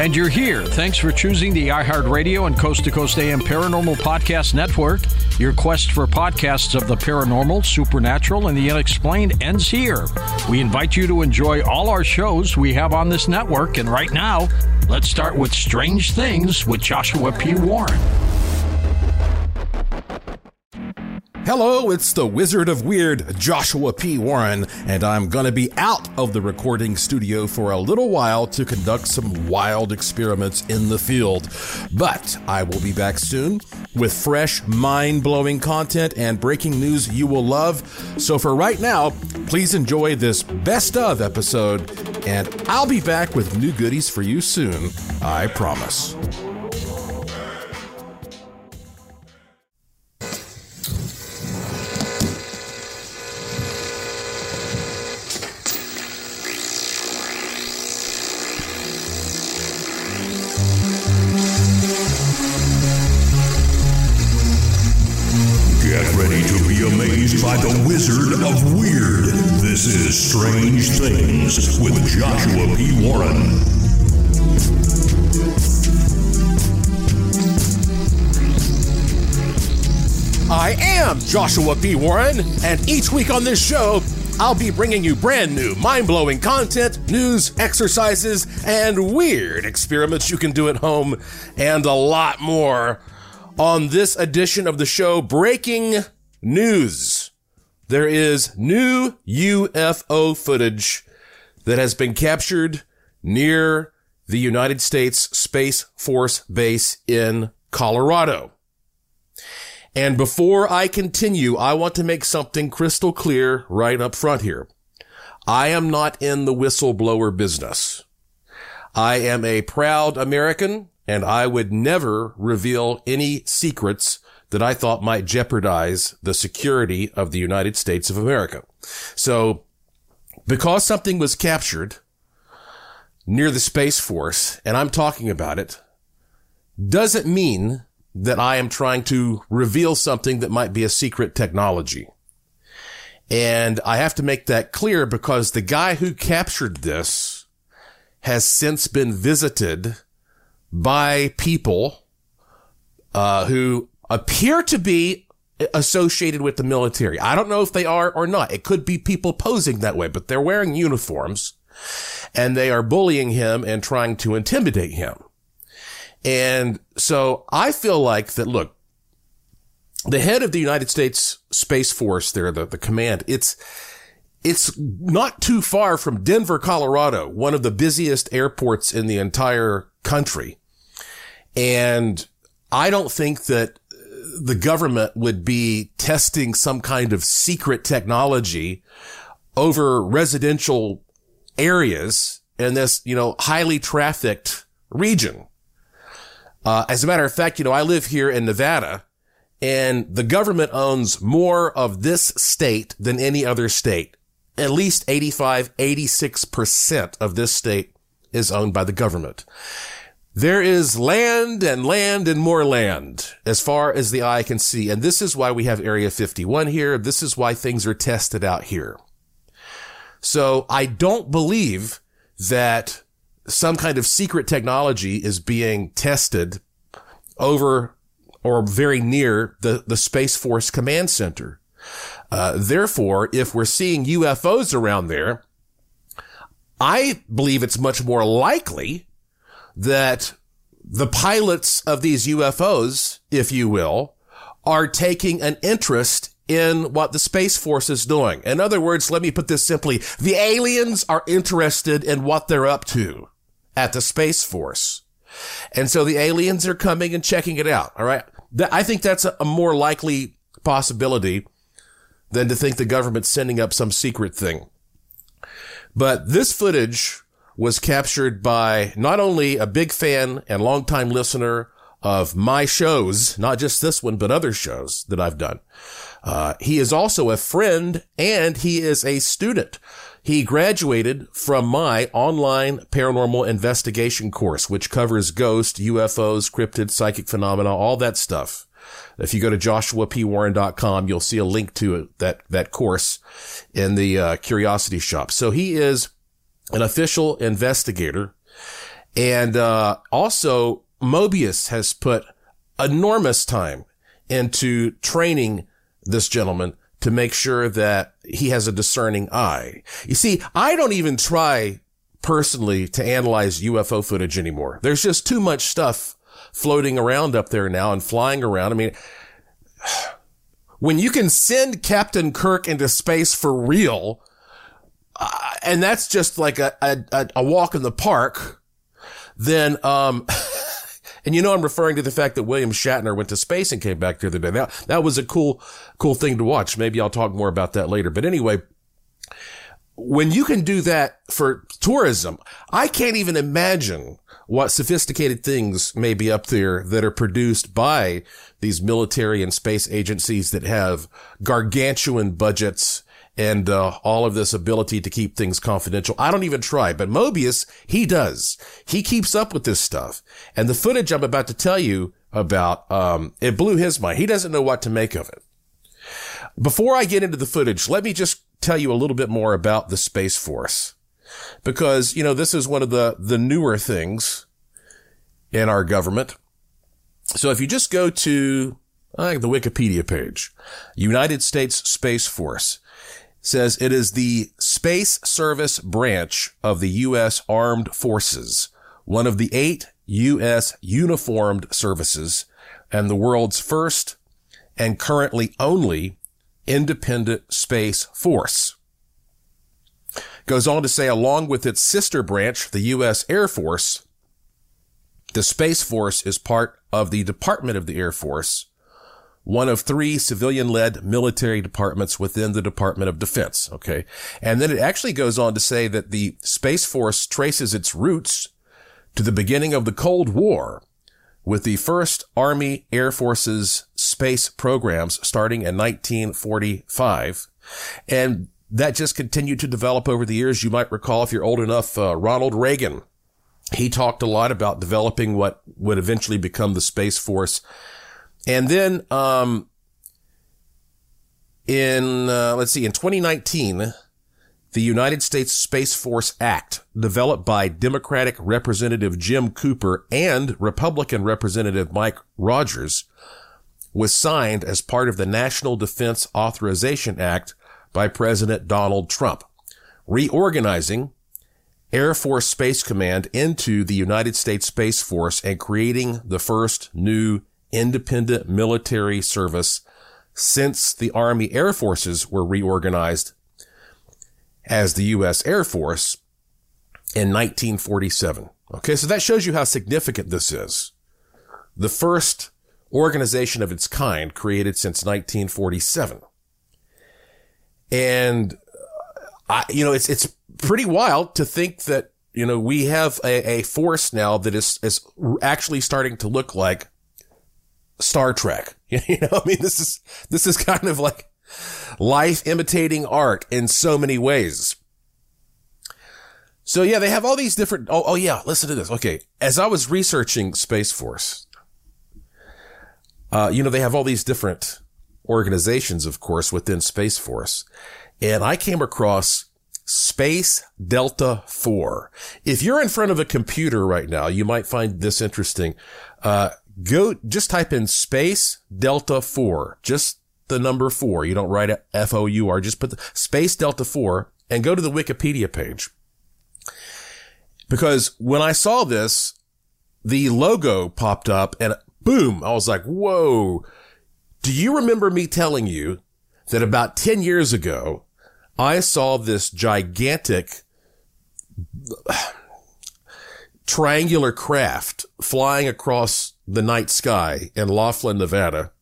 And you're here. Thanks for choosing the iHeartRadio and Coast to Coast AM Paranormal Podcast Network. Your quest for podcasts of the paranormal, supernatural, and the unexplained ends here. We invite you to enjoy all our shows we have on this network. And right now, let's start with Strange Things with Joshua P. Warren. Hello, it's the Wizard of Weird, Joshua P. Warren, and I'm gonna be out of the recording studio for a little while to conduct some wild experiments in the field. But I will be back soon with fresh, mind blowing content and breaking news you will love. So for right now, please enjoy this best of episode, and I'll be back with new goodies for you soon. I promise. Things with Joshua P. Warren. I am Joshua P. Warren, and each week on this show, I'll be bringing you brand new, mind blowing content, news, exercises, and weird experiments you can do at home, and a lot more. On this edition of the show, breaking news. There is new UFO footage that has been captured near the United States Space Force Base in Colorado. And before I continue, I want to make something crystal clear right up front here. I am not in the whistleblower business. I am a proud American and I would never reveal any secrets that I thought might jeopardize the security of the United States of America. So because something was captured near the Space Force and I'm talking about it doesn't mean that I am trying to reveal something that might be a secret technology. And I have to make that clear because the guy who captured this has since been visited by people uh, who appear to be associated with the military. I don't know if they are or not. It could be people posing that way, but they're wearing uniforms and they are bullying him and trying to intimidate him. And so I feel like that, look, the head of the United States Space Force there, the, the command, it's, it's not too far from Denver, Colorado, one of the busiest airports in the entire country. And I don't think that the government would be testing some kind of secret technology over residential areas in this, you know, highly trafficked region. Uh, as a matter of fact, you know, I live here in Nevada and the government owns more of this state than any other state. At least 85, 86% of this state is owned by the government. There is land and land and more land as far as the eye can see. And this is why we have Area 51 here. This is why things are tested out here. So I don't believe that some kind of secret technology is being tested over or very near the, the Space Force Command Center. Uh, therefore, if we're seeing UFOs around there, I believe it's much more likely that the pilots of these UFOs, if you will, are taking an interest in what the Space Force is doing. In other words, let me put this simply. The aliens are interested in what they're up to at the Space Force. And so the aliens are coming and checking it out. All right. I think that's a more likely possibility than to think the government's sending up some secret thing. But this footage was captured by not only a big fan and longtime listener of my shows, not just this one, but other shows that I've done. Uh, he is also a friend and he is a student. He graduated from my online paranormal investigation course, which covers ghosts, UFOs, cryptid, psychic phenomena, all that stuff. If you go to joshuapwarren.com, you'll see a link to that, that course in the uh, curiosity shop. So he is an official investigator. And, uh, also Mobius has put enormous time into training this gentleman to make sure that he has a discerning eye. You see, I don't even try personally to analyze UFO footage anymore. There's just too much stuff floating around up there now and flying around. I mean, when you can send Captain Kirk into space for real, uh, and that's just like a, a, a walk in the park, then, um, And you know, I'm referring to the fact that William Shatner went to space and came back the other day. That, that was a cool, cool thing to watch. Maybe I'll talk more about that later. But anyway, when you can do that for tourism, I can't even imagine what sophisticated things may be up there that are produced by these military and space agencies that have gargantuan budgets and uh, all of this ability to keep things confidential. I don't even try, but Mobius, he does. He keeps up with this stuff. And the footage I'm about to tell you about, um, it blew his mind. He doesn't know what to make of it. Before I get into the footage, let me just tell you a little bit more about the Space Force. Because, you know, this is one of the, the newer things in our government. So if you just go to uh, the Wikipedia page, United States Space Force, says it is the Space Service branch of the U.S. Armed Forces, one of the eight U.S. uniformed services and the world's first and currently only independent space force. Goes on to say, along with its sister branch, the U.S. Air Force, the Space Force is part of the Department of the Air Force one of three civilian-led military departments within the Department of Defense. Okay. And then it actually goes on to say that the Space Force traces its roots to the beginning of the Cold War with the first Army Air Force's space programs starting in 1945. And that just continued to develop over the years. You might recall, if you're old enough, uh, Ronald Reagan, he talked a lot about developing what would eventually become the Space Force and then, um, in, uh, let's see, in 2019, the United States Space Force Act, developed by Democratic Representative Jim Cooper and Republican Representative Mike Rogers, was signed as part of the National Defense Authorization Act by President Donald Trump, reorganizing Air Force Space Command into the United States Space Force and creating the first new independent military service since the Army Air Forces were reorganized as the U.S. Air Force in 1947. Okay, so that shows you how significant this is. The first organization of its kind created since 1947. And uh, I, you know, it's, it's pretty wild to think that, you know, we have a, a force now that is, is actually starting to look like Star Trek. You know, I mean, this is, this is kind of like life imitating art in so many ways. So yeah, they have all these different, oh, oh yeah, listen to this. Okay. As I was researching Space Force, uh, you know, they have all these different organizations, of course, within Space Force. And I came across Space Delta 4. If you're in front of a computer right now, you might find this interesting. Uh, go, just type in space delta four, just the number four. You don't write F O U R, just put the space delta four and go to the Wikipedia page. Because when I saw this, the logo popped up and boom, I was like, whoa. Do you remember me telling you that about 10 years ago, I saw this gigantic triangular craft flying across the night sky in Laughlin, Nevada.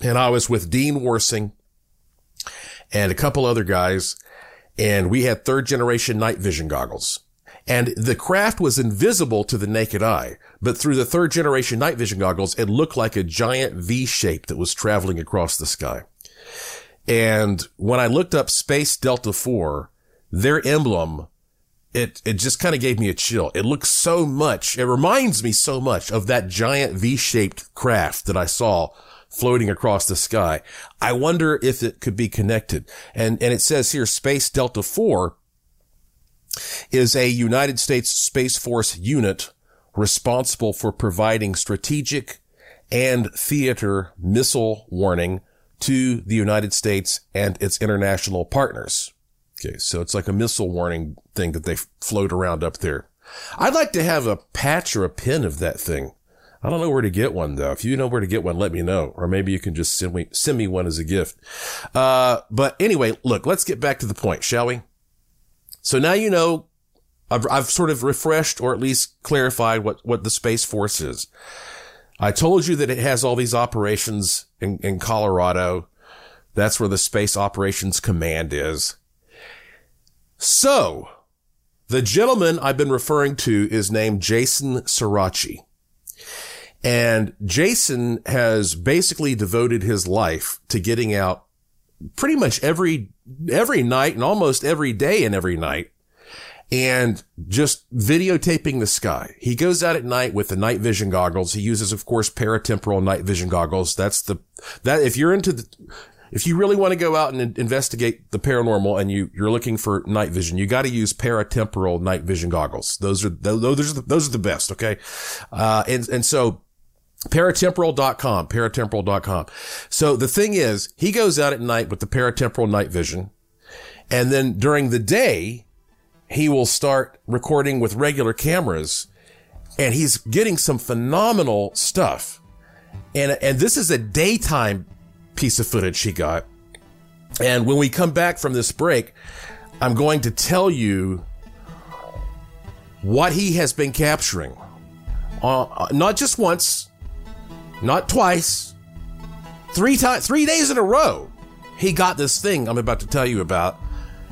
And I was with Dean Worsing and a couple other guys, and we had third generation night vision goggles. And the craft was invisible to the naked eye, but through the third generation night vision goggles, it looked like a giant V shape that was traveling across the sky. And when I looked up Space Delta 4, their emblem, it, it just kind of gave me a chill. It looks so much, it reminds me so much of that giant V-shaped craft that I saw floating across the sky. I wonder if it could be connected. And, and it says here Space Delta 4 is a United States Space Force unit responsible for providing strategic and theater missile warning to the United States and its international partners. Okay. So it's like a missile warning thing that they float around up there. I'd like to have a patch or a pin of that thing. I don't know where to get one though. If you know where to get one, let me know. Or maybe you can just send me, send me one as a gift. Uh, but anyway, look, let's get back to the point, shall we? So now you know, I've, I've sort of refreshed or at least clarified what, what the Space Force is. I told you that it has all these operations in, in Colorado. That's where the Space Operations Command is. So, the gentleman I've been referring to is named Jason Suraci. And Jason has basically devoted his life to getting out pretty much every, every night and almost every day and every night and just videotaping the sky. He goes out at night with the night vision goggles. He uses, of course, paratemporal night vision goggles. That's the, that if you're into the, if you really want to go out and investigate the paranormal and you, you're looking for night vision, you got to use paratemporal night vision goggles. Those are, those are the, those are the best. Okay. Uh, and, and so paratemporal.com, paratemporal.com. So the thing is, he goes out at night with the paratemporal night vision. And then during the day, he will start recording with regular cameras and he's getting some phenomenal stuff. And, and this is a daytime piece of footage he got. And when we come back from this break, I'm going to tell you what he has been capturing. Uh, not just once, not twice, three times, three days in a row. He got this thing I'm about to tell you about.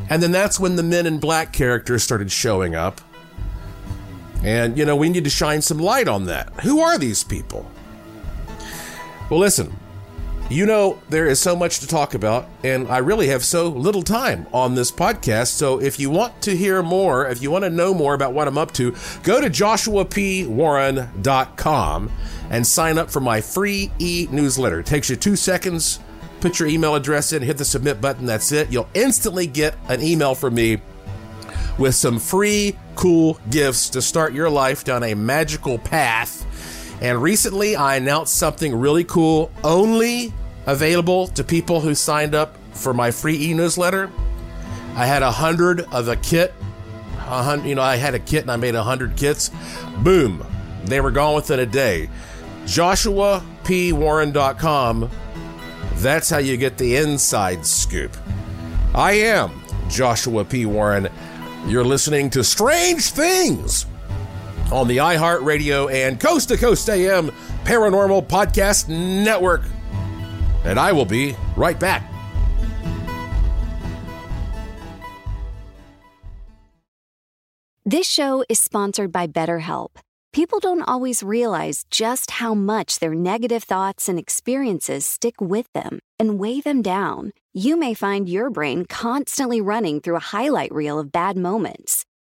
And then that's when the men in black characters started showing up. And, you know, we need to shine some light on that. Who are these people? Well, listen, you know, there is so much to talk about, and I really have so little time on this podcast. So if you want to hear more, if you want to know more about what I'm up to, go to joshuapwarren.com and sign up for my free e newsletter. It takes you two seconds. Put your email address in, hit the submit button. That's it. You'll instantly get an email from me with some free, cool gifts to start your life down a magical path. And recently, I announced something really cool only available to people who signed up for my free e-newsletter. I had a hundred of a kit. A hundred, you know, I had a kit and I made a hundred kits. Boom, they were gone within a day. JoshuaPWarren.com. That's how you get the inside scoop. I am Joshua P. Warren. You're listening to Strange Things on the iHeartRadio and Coast to Coast AM Paranormal Podcast Network and I will be right back. This show is sponsored by BetterHelp. People don't always realize just how much their negative thoughts and experiences stick with them and weigh them down. You may find your brain constantly running through a highlight reel of bad moments.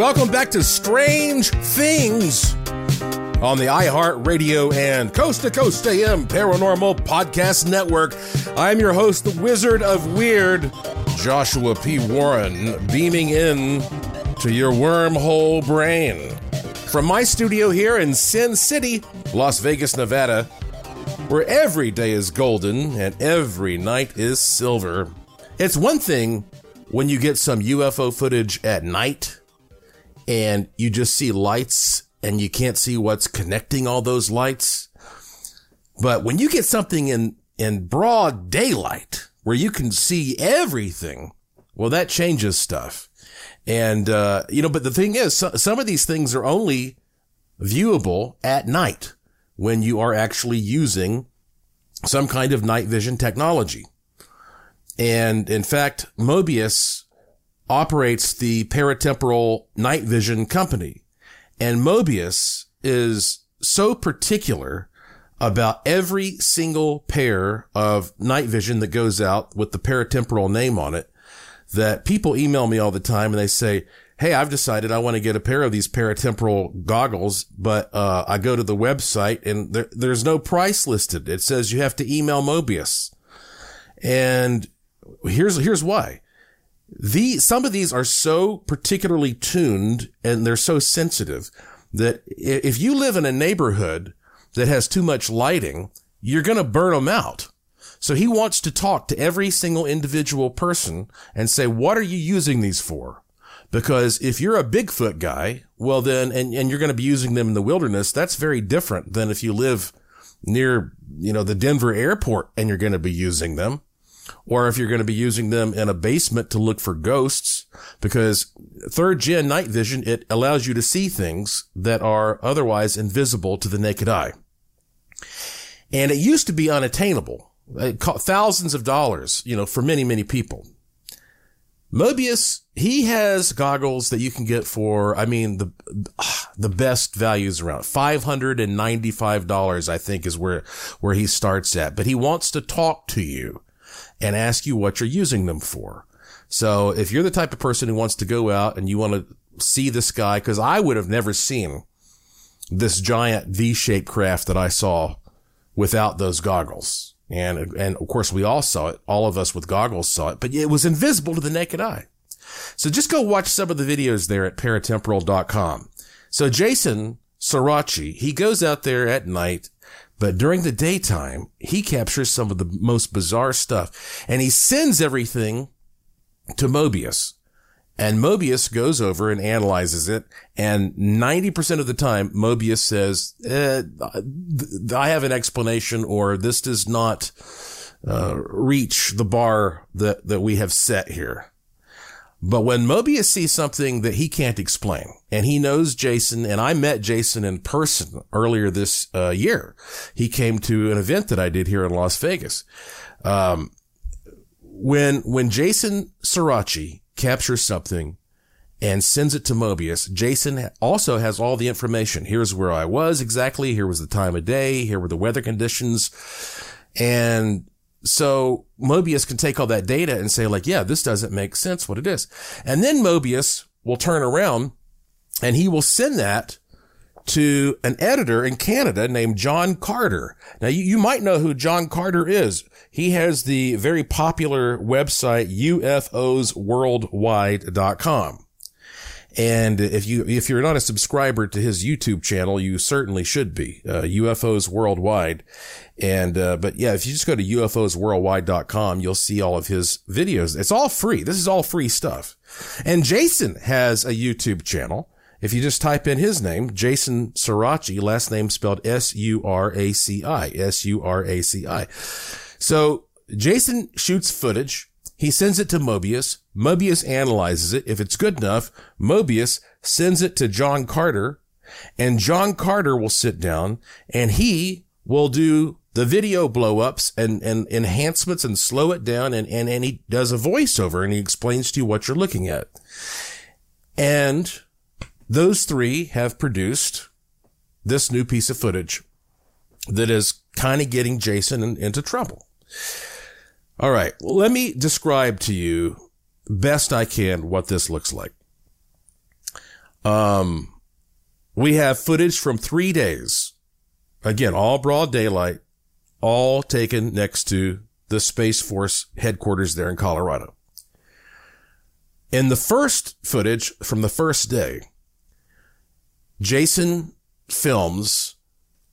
Welcome back to Strange Things on the iHeartRadio and Coast to Coast AM Paranormal Podcast Network. I'm your host, the Wizard of Weird, Joshua P. Warren, beaming in to your wormhole brain. From my studio here in Sin City, Las Vegas, Nevada, where every day is golden and every night is silver. It's one thing when you get some UFO footage at night and you just see lights and you can't see what's connecting all those lights. But when you get something in, in broad daylight where you can see everything, well, that changes stuff. And, uh, you know, but the thing is, so, some of these things are only viewable at night when you are actually using some kind of night vision technology. And in fact, Mobius operates the Paratemporal Night Vision Company. And Mobius is so particular about every single pair of night vision that goes out with the paratemporal name on it that people email me all the time and they say, Hey, I've decided I want to get a pair of these paratemporal goggles, but, uh, I go to the website and there, there's no price listed. It says you have to email Mobius. And here's, here's why. The, some of these are so particularly tuned and they're so sensitive that if you live in a neighborhood that has too much lighting, you're going to burn them out. So he wants to talk to every single individual person and say, what are you using these for? Because if you're a Bigfoot guy, well then, and, and you're going to be using them in the wilderness, that's very different than if you live near, you know, the Denver airport and you're going to be using them or if you're going to be using them in a basement to look for ghosts, because third gen night vision, it allows you to see things that are otherwise invisible to the naked eye. And it used to be unattainable. It cost thousands of dollars, you know, for many, many people. Mobius, he has goggles that you can get for, I mean, the, the best values around $595, I think is where, where he starts at, but he wants to talk to you and ask you what you're using them for. So if you're the type of person who wants to go out and you want to see the sky, cause I would have never seen this giant V-shaped craft that I saw without those goggles. And, and of course we all saw it. All of us with goggles saw it, but it was invisible to the naked eye. So just go watch some of the videos there at paratemporal.com. So Jason Suraci, he goes out there at night but during the daytime, he captures some of the most bizarre stuff and he sends everything to Mobius. And Mobius goes over and analyzes it. And 90% of the time, Mobius says, eh, I have an explanation or this does not uh, reach the bar that, that we have set here. But when Mobius sees something that he can't explain, and he knows Jason, and I met Jason in person earlier this uh, year. He came to an event that I did here in Las Vegas. Um, when when Jason Suraci captures something and sends it to Mobius, Jason also has all the information. Here's where I was exactly. Here was the time of day. Here were the weather conditions. And so Mobius can take all that data and say like, yeah, this doesn't make sense what it is. And then Mobius will turn around and he will send that to an editor in Canada named John Carter. Now you, you might know who John Carter is. He has the very popular website ufosworldwide.com. And if you, if you're not a subscriber to his YouTube channel, you certainly should be, uh, UFOs Worldwide. And, uh, but yeah, if you just go to ufosworldwide.com, you'll see all of his videos. It's all free. This is all free stuff. And Jason has a YouTube channel. If you just type in his name, Jason Suraci, last name spelled S-U-R-A-C-I, S-U-R-A-C-I. So Jason shoots footage he sends it to Mobius. Mobius analyzes it. If it's good enough, Mobius sends it to John Carter and John Carter will sit down and he will do the video blowups and, and enhancements and slow it down. And, and, and he does a voiceover and he explains to you what you're looking at. And those three have produced this new piece of footage that is kind of getting Jason in, into trouble. All right. Well, let me describe to you best I can what this looks like. Um, we have footage from three days. Again, all broad daylight, all taken next to the Space Force headquarters there in Colorado. In the first footage from the first day, Jason films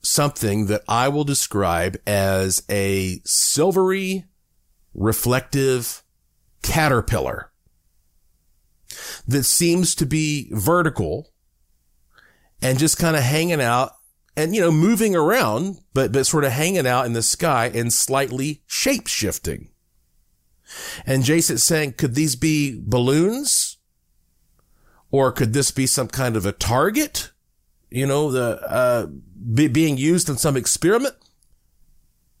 something that I will describe as a silvery reflective caterpillar that seems to be vertical and just kind of hanging out and, you know, moving around, but, but sort of hanging out in the sky and slightly shape shifting. And Jason's saying, could these be balloons? Or could this be some kind of a target? You know, the, uh, be, being used in some experiment?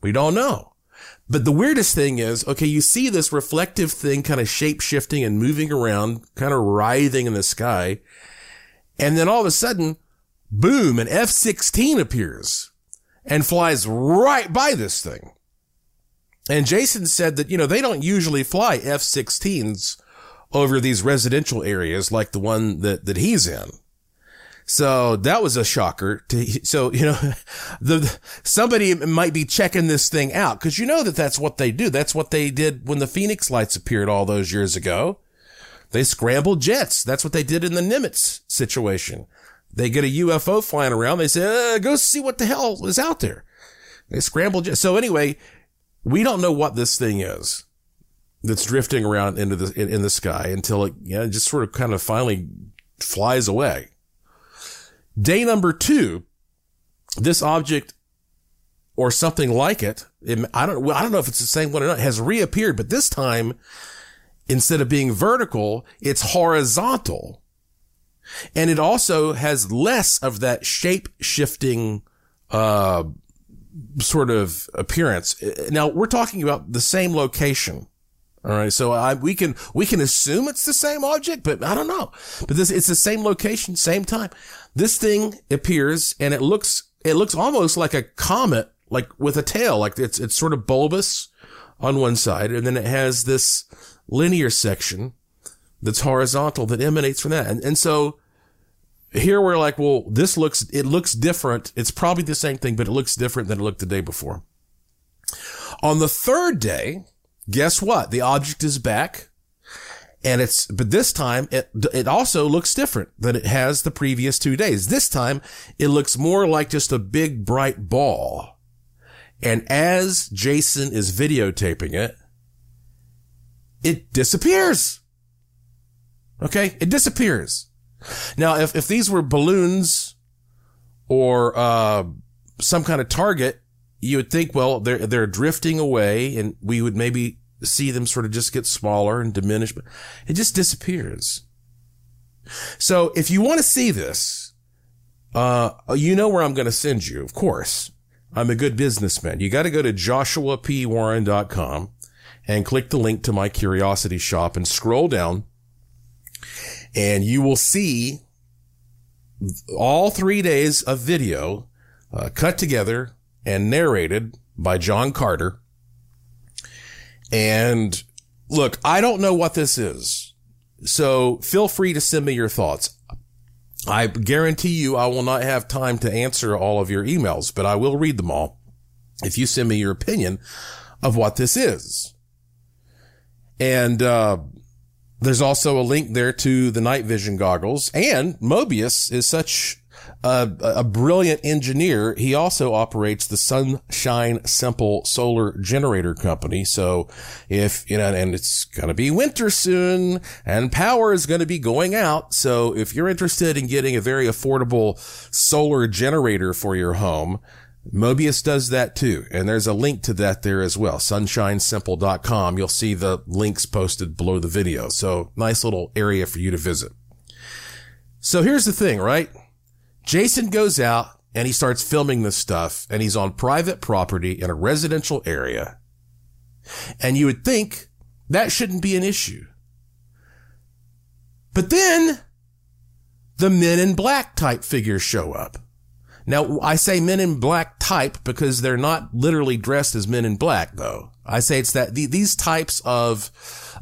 We don't know. But the weirdest thing is, okay, you see this reflective thing kind of shape shifting and moving around, kind of writhing in the sky. And then all of a sudden, boom, an F-16 appears and flies right by this thing. And Jason said that, you know, they don't usually fly F-16s over these residential areas like the one that, that he's in. So that was a shocker to, so, you know, the, somebody might be checking this thing out because you know that that's what they do. That's what they did when the Phoenix lights appeared all those years ago. They scrambled jets. That's what they did in the Nimitz situation. They get a UFO flying around. They say, uh, go see what the hell is out there. They scrambled jets. So anyway, we don't know what this thing is that's drifting around into the, in, in the sky until it, you know, just sort of kind of finally flies away. Day number two, this object or something like it, it, I don't, I don't know if it's the same one or not, has reappeared, but this time, instead of being vertical, it's horizontal. And it also has less of that shape shifting, uh, sort of appearance. Now we're talking about the same location. All right. So I, we can, we can assume it's the same object, but I don't know. But this, it's the same location, same time. This thing appears and it looks, it looks almost like a comet, like with a tail, like it's, it's sort of bulbous on one side. And then it has this linear section that's horizontal that emanates from that. And, and so here we're like, well, this looks, it looks different. It's probably the same thing, but it looks different than it looked the day before. On the third day, guess what? The object is back. And it's, but this time it, it also looks different than it has the previous two days. This time it looks more like just a big bright ball. And as Jason is videotaping it, it disappears. Okay. It disappears. Now, if, if these were balloons or, uh, some kind of target, you would think, well, they're, they're drifting away and we would maybe see them sort of just get smaller and diminish, but it just disappears. So if you want to see this, uh, you know where I'm going to send you, of course. I'm a good businessman. You got to go to joshuapwarren.com and click the link to my curiosity shop and scroll down and you will see all three days of video uh, cut together and narrated by John Carter. And look, I don't know what this is. So feel free to send me your thoughts. I guarantee you I will not have time to answer all of your emails, but I will read them all if you send me your opinion of what this is. And, uh, there's also a link there to the night vision goggles and Mobius is such a, a, brilliant engineer. He also operates the Sunshine Simple Solar Generator Company. So if, you know, and it's going to be winter soon and power is going to be going out. So if you're interested in getting a very affordable solar generator for your home, Mobius does that too. And there's a link to that there as well. Sunshinesimple.com. You'll see the links posted below the video. So nice little area for you to visit. So here's the thing, right? Jason goes out and he starts filming this stuff and he's on private property in a residential area. And you would think that shouldn't be an issue. But then the men in black type figures show up. Now, I say men in black type because they're not literally dressed as men in black, though. I say it's that these types of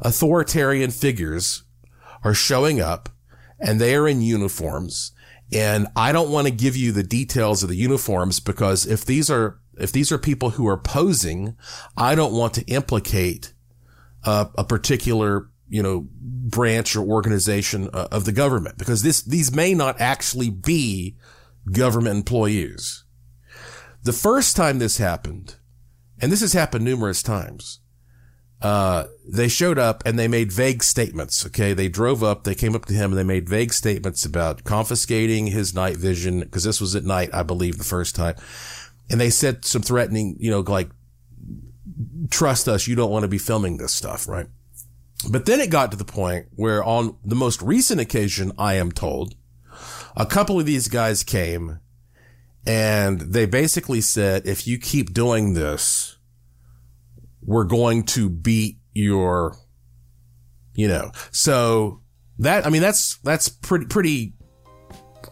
authoritarian figures are showing up and they are in uniforms and I don't want to give you the details of the uniforms because if these are, if these are people who are posing, I don't want to implicate a, a particular, you know, branch or organization uh, of the government because this, these may not actually be government employees. The first time this happened, and this has happened numerous times, uh, they showed up and they made vague statements. Okay. They drove up, they came up to him and they made vague statements about confiscating his night vision because this was at night, I believe, the first time. And they said some threatening, you know, like, trust us, you don't want to be filming this stuff, right? But then it got to the point where on the most recent occasion, I am told, a couple of these guys came and they basically said, if you keep doing this, we're going to beat your, you know, so that, I mean, that's, that's pretty, pretty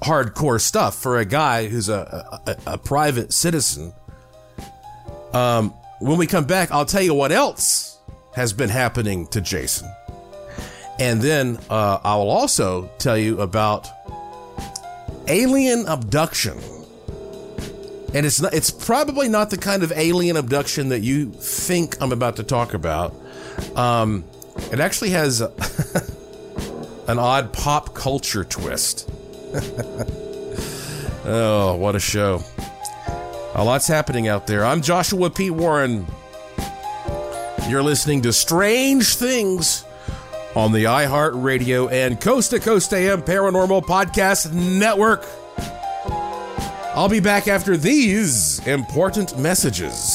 hardcore stuff for a guy who's a, a, a private citizen. Um, when we come back, I'll tell you what else has been happening to Jason. And then, uh, I will also tell you about alien abduction and it's not, it's probably not the kind of alien abduction that you think I'm about to talk about. Um, it actually has an odd pop culture twist. oh, what a show. A lot's happening out there. I'm Joshua P. Warren. You're listening to Strange Things on the iHeartRadio and Coast to Coast AM Paranormal Podcast Network. I'll be back after these important messages.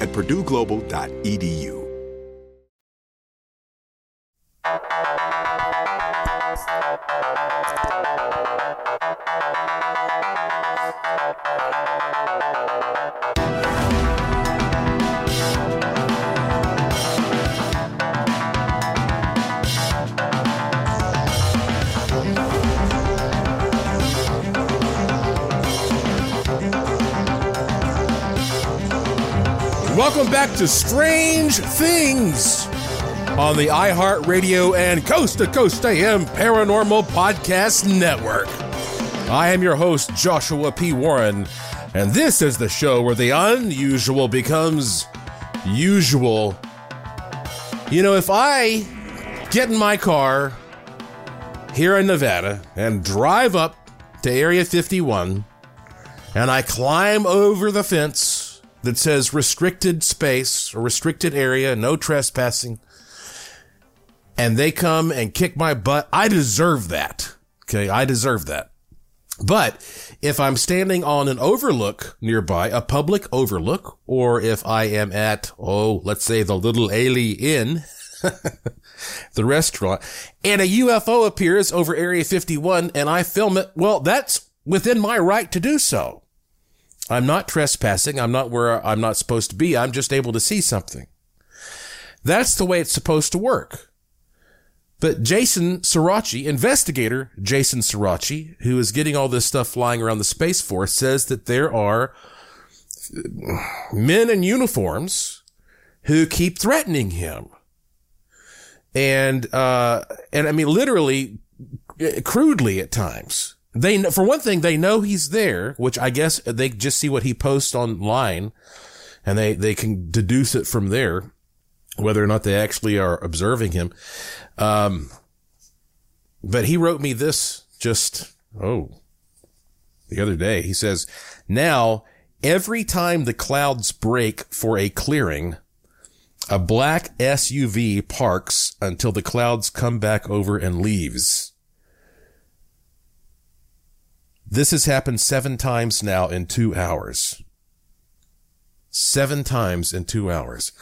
at purdueglobal.edu. Welcome back to Strange Things on the iHeartRadio and Coast to Coast AM Paranormal Podcast Network. I am your host, Joshua P. Warren, and this is the show where the unusual becomes usual. You know, if I get in my car here in Nevada and drive up to Area 51 and I climb over the fence that says restricted space or restricted area, no trespassing, and they come and kick my butt, I deserve that. Okay, I deserve that. But if I'm standing on an overlook nearby, a public overlook, or if I am at, oh, let's say the Little A'Le'Inn, the restaurant, and a UFO appears over Area 51 and I film it, well, that's within my right to do so. I'm not trespassing. I'm not where I'm not supposed to be. I'm just able to see something. That's the way it's supposed to work. But Jason Suraci, investigator Jason Suraci, who is getting all this stuff flying around the Space Force, says that there are men in uniforms who keep threatening him. And, uh, and I mean, literally, crudely at times. They, for one thing, they know he's there, which I guess they just see what he posts online and they, they can deduce it from there, whether or not they actually are observing him. Um, but he wrote me this just, oh, the other day. He says, now every time the clouds break for a clearing, a black SUV parks until the clouds come back over and leaves. This has happened seven times now in two hours. Seven times in two hours.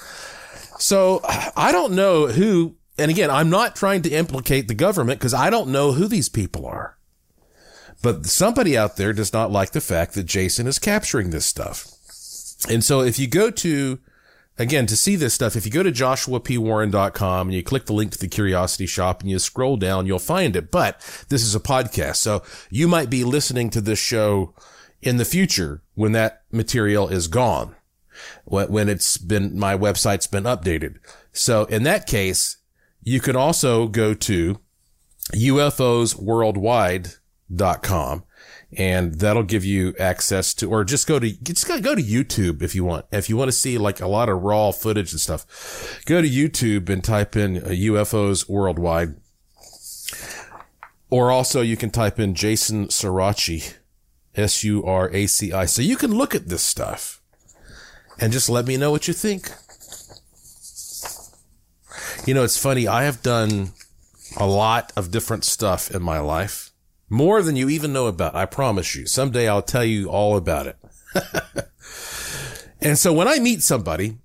So I don't know who, and again, I'm not trying to implicate the government because I don't know who these people are. But somebody out there does not like the fact that Jason is capturing this stuff. And so if you go to again, to see this stuff, if you go to joshuapwarren.com and you click the link to the curiosity shop and you scroll down, you'll find it. But this is a podcast. So you might be listening to this show in the future when that material is gone, when it's been, my website's been updated. So in that case, you can also go to ufosworldwide.com and that'll give you access to, or just go to, just go to YouTube if you want. If you want to see like a lot of raw footage and stuff, go to YouTube and type in uh, UFOs worldwide. Or also you can type in Jason Suraci, S-U-R-A-C-I. So you can look at this stuff and just let me know what you think. You know, it's funny. I have done a lot of different stuff in my life, more than you even know about. I promise you. Someday I'll tell you all about it. and so when I meet somebody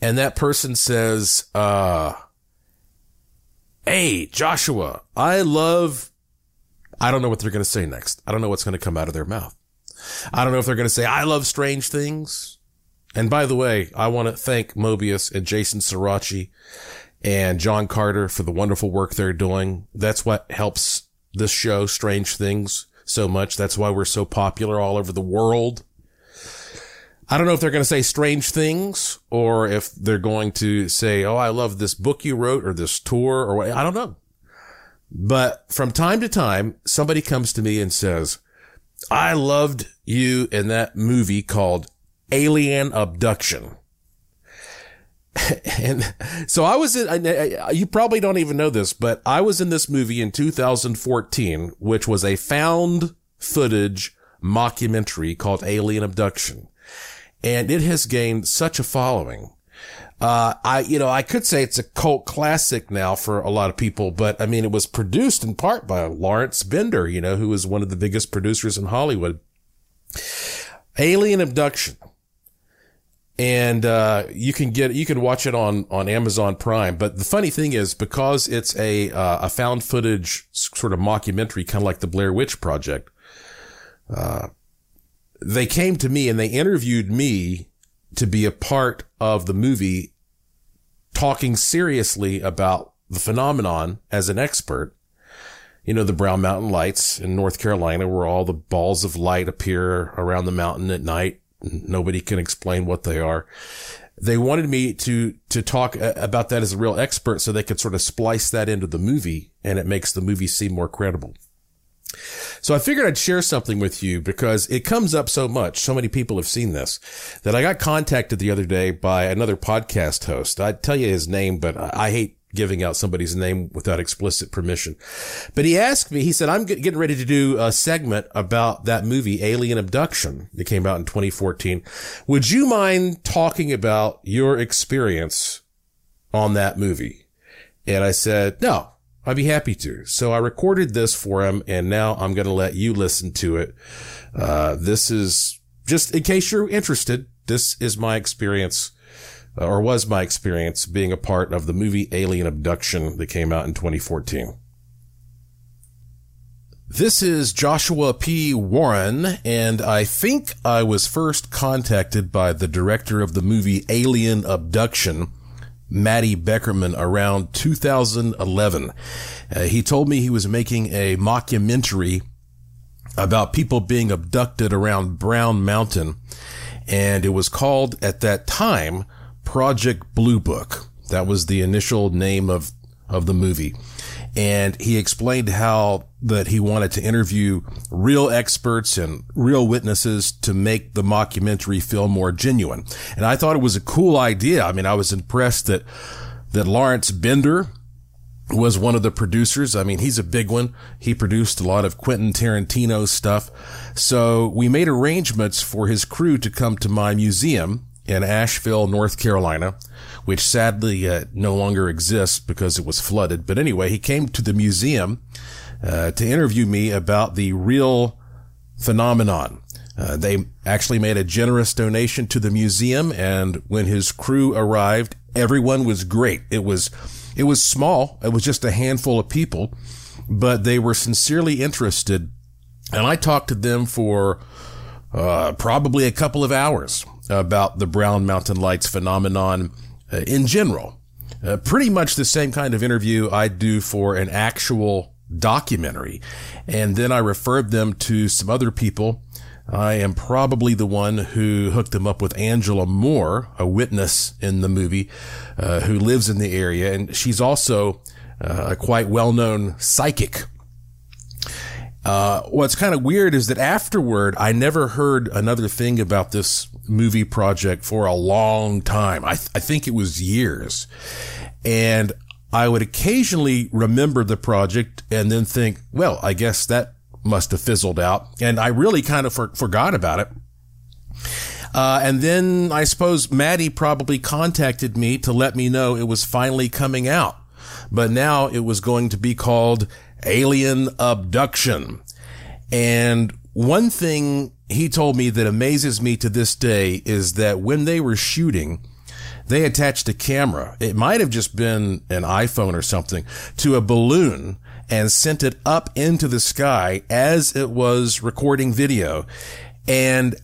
and that person says, uh, Hey, Joshua, I love, I don't know what they're going to say next. I don't know what's going to come out of their mouth. I don't know if they're going to say, I love strange things. And by the way, I want to thank Mobius and Jason Suraci and John Carter for the wonderful work they're doing. That's what helps this show, Strange Things, so much. That's why we're so popular all over the world. I don't know if they're going to say strange things or if they're going to say, Oh, I love this book you wrote or this tour or what. I don't know. But from time to time, somebody comes to me and says, I loved you in that movie called Alien Abduction. and so I was in, you probably don't even know this, but I was in this movie in 2014, which was a found footage mockumentary called Alien Abduction and it has gained such a following. Uh, I, you know, I could say it's a cult classic now for a lot of people, but I mean, it was produced in part by Lawrence Bender, you know, who is one of the biggest producers in Hollywood. Alien Abduction. And, uh, you can get, you can watch it on, on Amazon Prime. But the funny thing is because it's a, uh, a found footage sort of mockumentary, kind of like the Blair Witch Project, uh, they came to me and they interviewed me to be a part of the movie talking seriously about the phenomenon as an expert. You know, the Brown Mountain Lights in North Carolina where all the balls of light appear around the mountain at night. Nobody can explain what they are. They wanted me to, to talk uh, about that as a real expert so they could sort of splice that into the movie and it makes the movie seem more credible. So I figured I'd share something with you because it comes up so much. So many people have seen this that I got contacted the other day by another podcast host. I'd tell you his name, but I hate giving out somebody's name without explicit permission. But he asked me, he said, I'm getting ready to do a segment about that movie, Alien Abduction, that came out in 2014. Would you mind talking about your experience on that movie? And I said, no, I'd be happy to. So I recorded this for him and now I'm going to let you listen to it. Uh, this is just in case you're interested. This is my experience or was my experience being a part of the movie Alien Abduction that came out in 2014. This is Joshua P. Warren, and I think I was first contacted by the director of the movie Alien Abduction Matty Beckerman around 2011. Uh, he told me he was making a mockumentary about people being abducted around Brown Mountain. And it was called at that time Project Blue Book. That was the initial name of, of the movie and he explained how that he wanted to interview real experts and real witnesses to make the mockumentary feel more genuine. And I thought it was a cool idea. I mean, I was impressed that that Lawrence Bender was one of the producers. I mean, he's a big one. He produced a lot of Quentin Tarantino stuff. So we made arrangements for his crew to come to my museum in Asheville, North Carolina which sadly uh, no longer exists because it was flooded. But anyway, he came to the museum uh, to interview me about the real phenomenon. Uh, they actually made a generous donation to the museum, and when his crew arrived, everyone was great. It was it was small. It was just a handful of people, but they were sincerely interested, and I talked to them for uh, probably a couple of hours about the Brown Mountain Lights phenomenon uh, in general. Uh, pretty much the same kind of interview I do for an actual documentary. And then I referred them to some other people. I am probably the one who hooked them up with Angela Moore, a witness in the movie, uh, who lives in the area. And she's also uh, a quite well-known psychic. Uh, what's kind of weird is that afterward, I never heard another thing about this movie project for a long time. I, th- I think it was years. And I would occasionally remember the project and then think, well, I guess that must have fizzled out. And I really kind of for- forgot about it. Uh, and then I suppose Matty probably contacted me to let me know it was finally coming out. But now it was going to be called Alien Abduction. And one thing he told me that amazes me to this day is that when they were shooting, they attached a camera. It might have just been an iPhone or something to a balloon and sent it up into the sky as it was recording video. And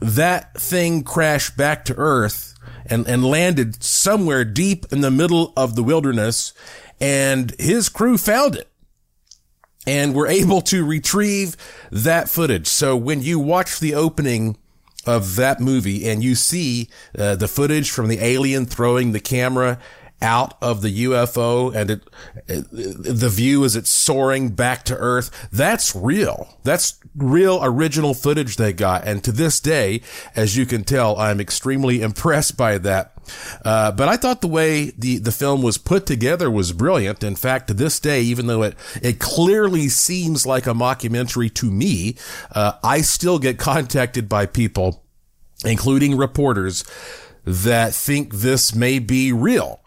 that thing crashed back to earth and, and landed somewhere deep in the middle of the wilderness. And his crew found it and were able to retrieve that footage. So when you watch the opening of that movie and you see uh, the footage from the alien throwing the camera out of the UFO and it, it, the view as it's soaring back to earth. That's real. That's real original footage they got. And to this day, as you can tell, I'm extremely impressed by that. Uh, but I thought the way the, the film was put together was brilliant. In fact, to this day, even though it, it clearly seems like a mockumentary to me, uh, I still get contacted by people, including reporters, that think this may be real.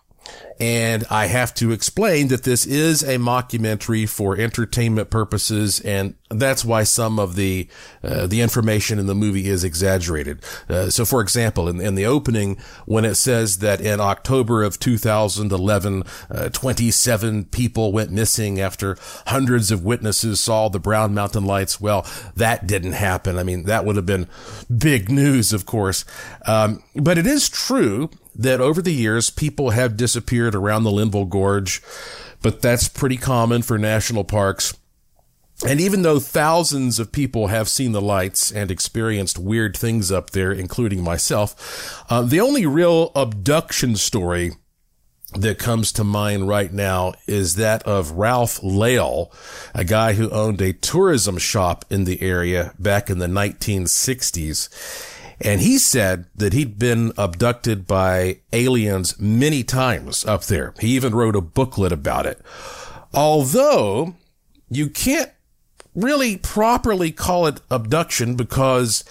And I have to explain that this is a mockumentary for entertainment purposes, and that's why some of the uh, the information in the movie is exaggerated. Uh, so, for example, in, in, the opening, when it says that in October of 2011, uh, 27 people went missing after hundreds of witnesses saw the Brown Mountain lights, well, that didn't happen. I mean, that would have been big news, of course. Um, but it is true that over the years, people have disappeared around the Linville Gorge, but that's pretty common for national parks. And even though thousands of people have seen the lights and experienced weird things up there, including myself, uh, the only real abduction story that comes to mind right now is that of Ralph Lael, a guy who owned a tourism shop in the area back in the 1960s. And he said that he'd been abducted by aliens many times up there. He even wrote a booklet about it. Although you can't really properly call it abduction because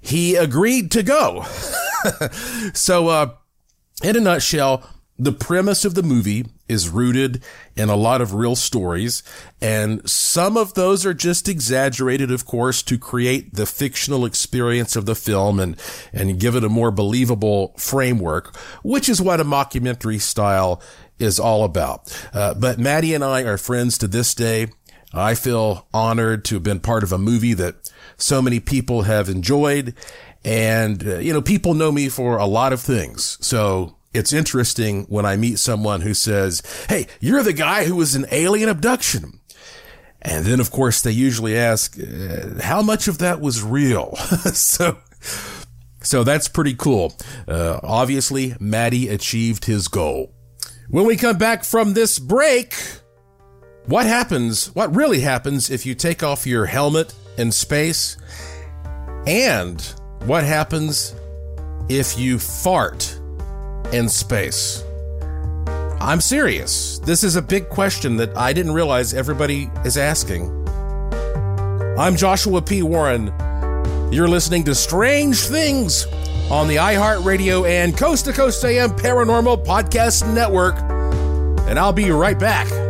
he agreed to go. so, uh, in a nutshell, the premise of the movie is rooted in a lot of real stories, and some of those are just exaggerated, of course, to create the fictional experience of the film and, and give it a more believable framework, which is what a mockumentary style is all about. Uh, but Matty and I are friends to this day. I feel honored to have been part of a movie that so many people have enjoyed. And, uh, you know, people know me for a lot of things. So it's interesting when I meet someone who says, Hey, you're the guy who was in alien abduction. And then, of course, they usually ask, uh, how much of that was real? so, so that's pretty cool. Uh, obviously, Matty achieved his goal. When we come back from this break, what happens, what really happens if you take off your helmet in space? And what happens if you fart in space? I'm serious. This is a big question that I didn't realize everybody is asking. I'm Joshua P. Warren. You're listening to Strange Things on the iHeartRadio and Coast to Coast AM Paranormal Podcast Network. And I'll be right back.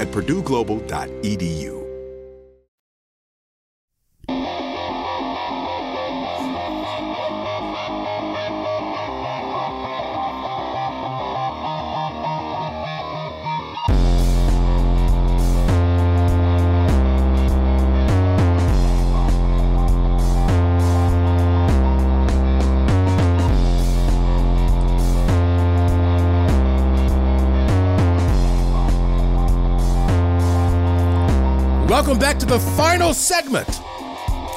at purdueglobal.edu. Welcome back to the final segment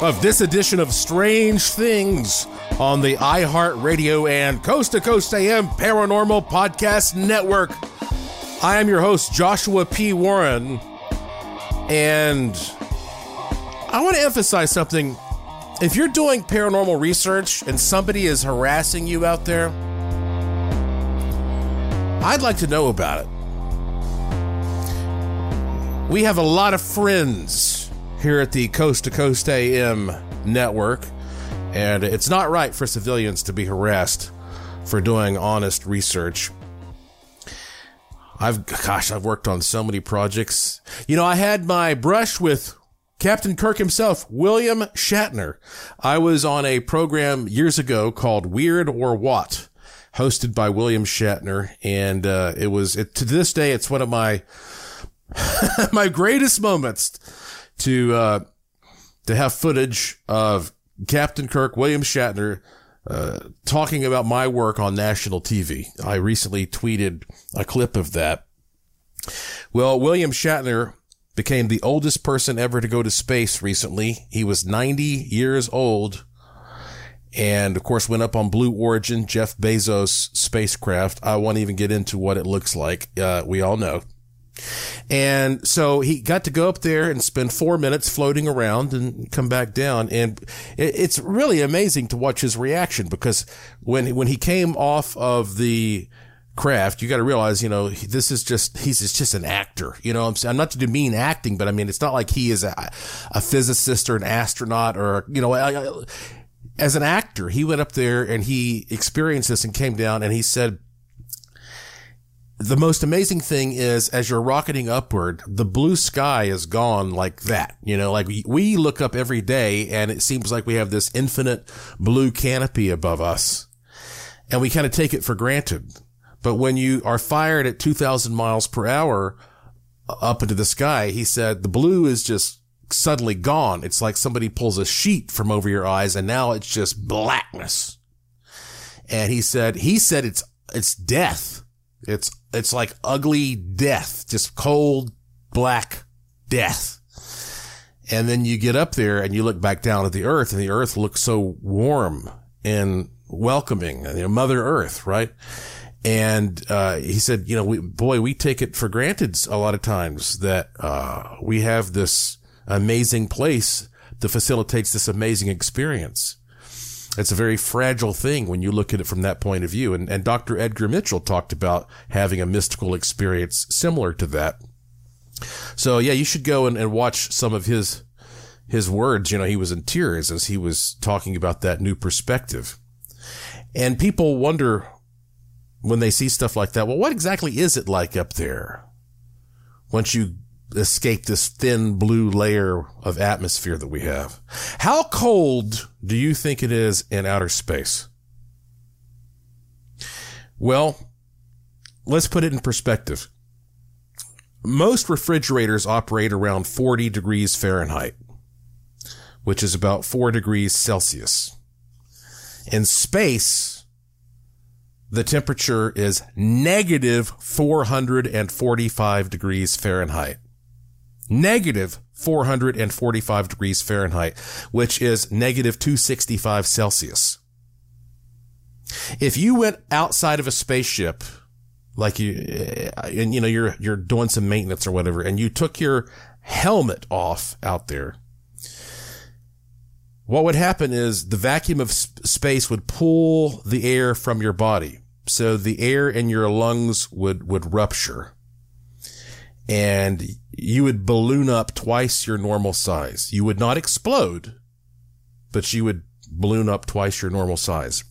of this edition of Strange Things on the iHeartRadio and Coast to Coast AM Paranormal Podcast Network. I am your host, Joshua P. Warren, and I want to emphasize something. If you're doing paranormal research and somebody is harassing you out there, I'd like to know about it. We have a lot of friends here at the Coast to Coast AM network, and it's not right for civilians to be harassed for doing honest research. I've, gosh, I've worked on so many projects. You know, I had my brush with Captain Kirk himself, William Shatner. I was on a program years ago called Weird or What, hosted by William Shatner, and uh, it was it, to this day it's one of my my greatest moments to uh, to have footage of Captain Kirk, William Shatner, uh, talking about my work on national TV. I recently tweeted a clip of that. Well, William Shatner became the oldest person ever to go to space recently. He was 90 years old. And of course, went up on Blue Origin, Jeff Bezos spacecraft. I won't even get into what it looks like. Uh, we all know. And so he got to go up there and spend four minutes floating around and come back down. And it's really amazing to watch his reaction because when, when he came off of the craft, you got to realize, you know, this is just, he's just an actor. You know, I'm, I'm not to demean acting, but I mean, it's not like he is a, a physicist or an astronaut or, you know, I, I, as an actor, he went up there and he experienced this and came down and he said, the most amazing thing is as you're rocketing upward, the blue sky is gone like that. You know, like we, we look up every day and it seems like we have this infinite blue canopy above us and we kind of take it for granted. But when you are fired at 2000 miles per hour uh, up into the sky, he said the blue is just suddenly gone. It's like somebody pulls a sheet from over your eyes and now it's just blackness. And he said, he said it's, it's death. It's, it's like ugly death, just cold, black death. And then you get up there and you look back down at the earth and the earth looks so warm and welcoming, you know, mother earth, right? And, uh, he said, you know, we, boy, we take it for granted a lot of times that, uh, we have this amazing place that facilitates this amazing experience. It's a very fragile thing when you look at it from that point of view. And, and Dr. Edgar Mitchell talked about having a mystical experience similar to that. So yeah, you should go and, and watch some of his his words, you know, he was in tears as he was talking about that new perspective. And people wonder when they see stuff like that, well, what exactly is it like up there? Once you escape this thin blue layer of atmosphere that we have. How cold do you think it is in outer space? Well, let's put it in perspective. Most refrigerators operate around 40 degrees Fahrenheit, which is about 4 degrees Celsius. In space, the temperature is negative 445 degrees Fahrenheit. Negative 445 degrees Fahrenheit, which is negative 265 Celsius. If you went outside of a spaceship, like you, eh, and you know, you're, you're doing some maintenance or whatever, and you took your helmet off out there, what would happen is the vacuum of space would pull the air from your body. So the air in your lungs would, would rupture and you would balloon up twice your normal size. You would not explode, but you would balloon up twice your normal size.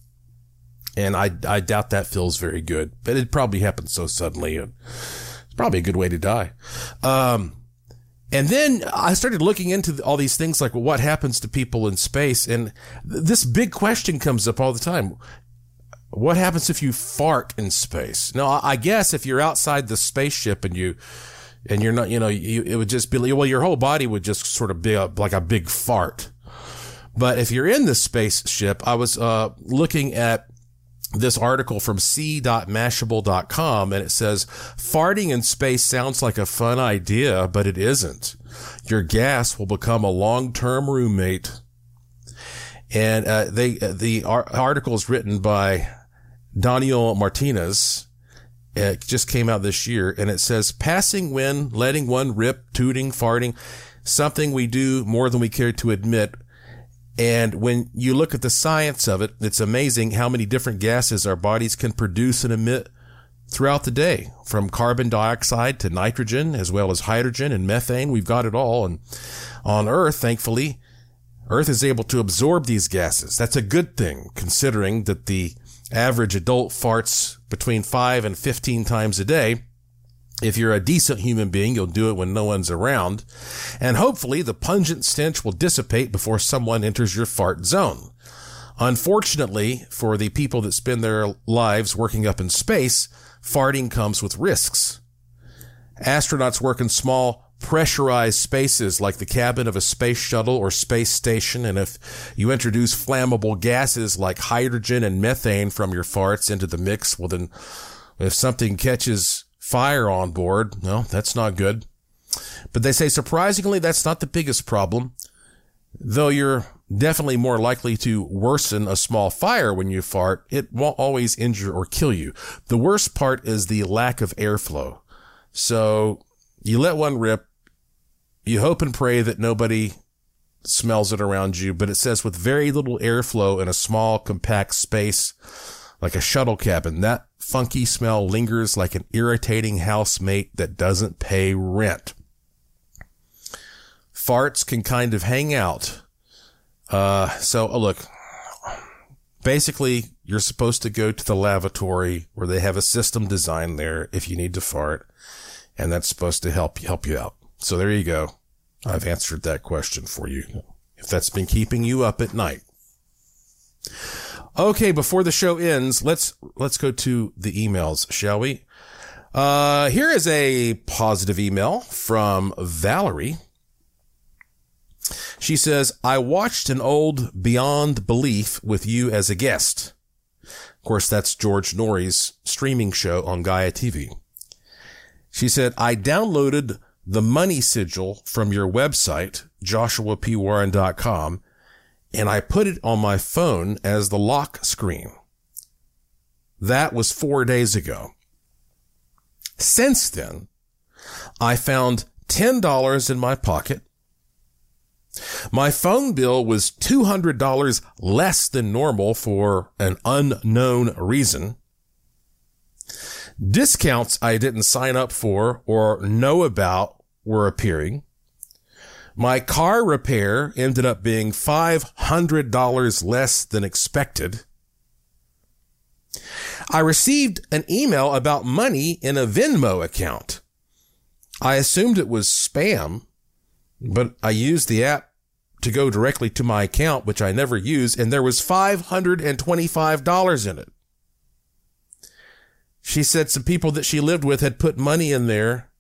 And I, I doubt that feels very good, but it probably happened so suddenly. And it's probably a good way to die. Um, and then I started looking into all these things like what happens to people in space. And this big question comes up all the time. What happens if you fart in space? Now, I guess if you're outside the spaceship and you, and you're not, you know, you, it would just be, like, well, your whole body would just sort of be a, like a big fart. But if you're in the spaceship, I was, uh, looking at this article from c.mashable.com and it says farting in space sounds like a fun idea, but it isn't. Your gas will become a long-term roommate. And, uh, they, the article is written by Daniel Martinez. It just came out this year and it says passing wind, letting one rip, tooting, farting, something we do more than we care to admit and when you look at the science of it, it's amazing how many different gases our bodies can produce and emit throughout the day, from carbon dioxide to nitrogen, as well as hydrogen and methane. We've got it all. And on Earth, thankfully, Earth is able to absorb these gases. That's a good thing, considering that the average adult farts between 5 and 15 times a day. If you're a decent human being, you'll do it when no one's around. And hopefully the pungent stench will dissipate before someone enters your fart zone. Unfortunately, for the people that spend their lives working up in space, farting comes with risks. Astronauts work in small, pressurized spaces like the cabin of a space shuttle or space station. And if you introduce flammable gases like hydrogen and methane from your farts into the mix, well, then if something catches fire on board. No, that's not good. But they say surprisingly, that's not the biggest problem. Though you're definitely more likely to worsen a small fire when you fart, it won't always injure or kill you. The worst part is the lack of airflow. So you let one rip, you hope and pray that nobody smells it around you, but it says with very little airflow in a small, compact space, like a shuttle cabin, that funky smell lingers like an irritating housemate that doesn't pay rent. Farts can kind of hang out. Uh, so oh, look, basically you're supposed to go to the lavatory where they have a system designed there if you need to fart, and that's supposed to help help you out. So there you go. I've answered that question for you. If that's been keeping you up at night. Okay, before the show ends, let's let's go to the emails, shall we? Uh, here is a positive email from Valerie. She says, I watched an old Beyond Belief with you as a guest. Of course, that's George Noory's streaming show on Gaia TV. She said, I downloaded the money sigil from your website, joshuapwarren.com, and I put it on my phone as the lock screen. That was four days ago. Since then, I found $10 in my pocket. My phone bill was $200 less than normal for an unknown reason. Discounts I didn't sign up for or know about were appearing. My car repair ended up being $500 less than expected. I received an email about money in a Venmo account. I assumed it was spam, but I used the app to go directly to my account, which I never use, and there was $525 in it. She said some people that she lived with had put money in there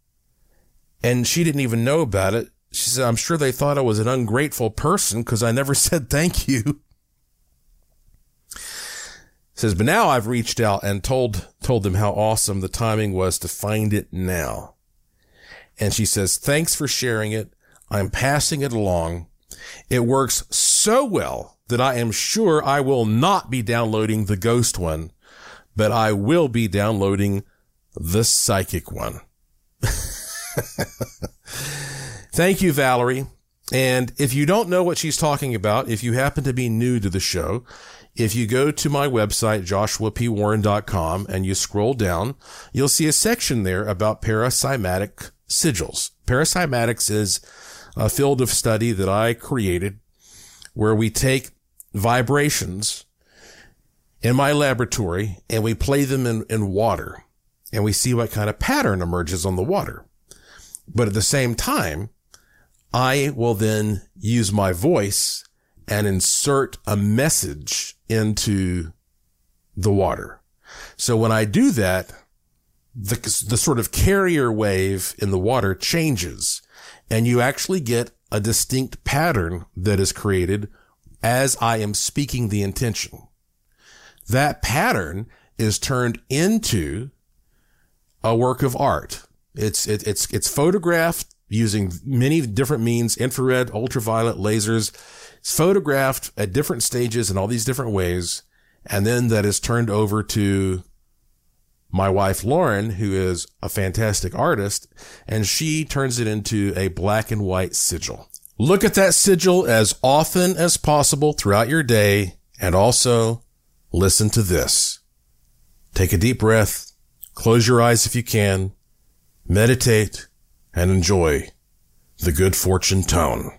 and she didn't even know about it. She said, I'm sure they thought I was an ungrateful person because I never said thank you. Says, but now I've reached out and told, told them how awesome the timing was to find it now. And she says, thanks for sharing it. I'm passing it along. It works so well that I am sure I will not be downloading the ghost one, but I will be downloading the psychic one. Thank you, Valerie. And if you don't know what she's talking about, if you happen to be new to the show, if you go to my website, joshuapwarren.com, and you scroll down, you'll see a section there about paracymatic sigils. Paracymatics is a field of study that I created where we take vibrations in my laboratory and we play them in, in water and we see what kind of pattern emerges on the water. But at the same time, I will then use my voice and insert a message into the water. So when I do that, the, the sort of carrier wave in the water changes and you actually get a distinct pattern that is created as I am speaking the intention. That pattern is turned into a work of art. It's, it, it's, it's photographed using many different means, infrared, ultraviolet, lasers. It's photographed at different stages in all these different ways. And then that is turned over to my wife Lauren, who is a fantastic artist, and she turns it into a black and white sigil. Look at that sigil as often as possible throughout your day and also listen to this. Take a deep breath, close your eyes if you can, meditate, and enjoy the good fortune tone.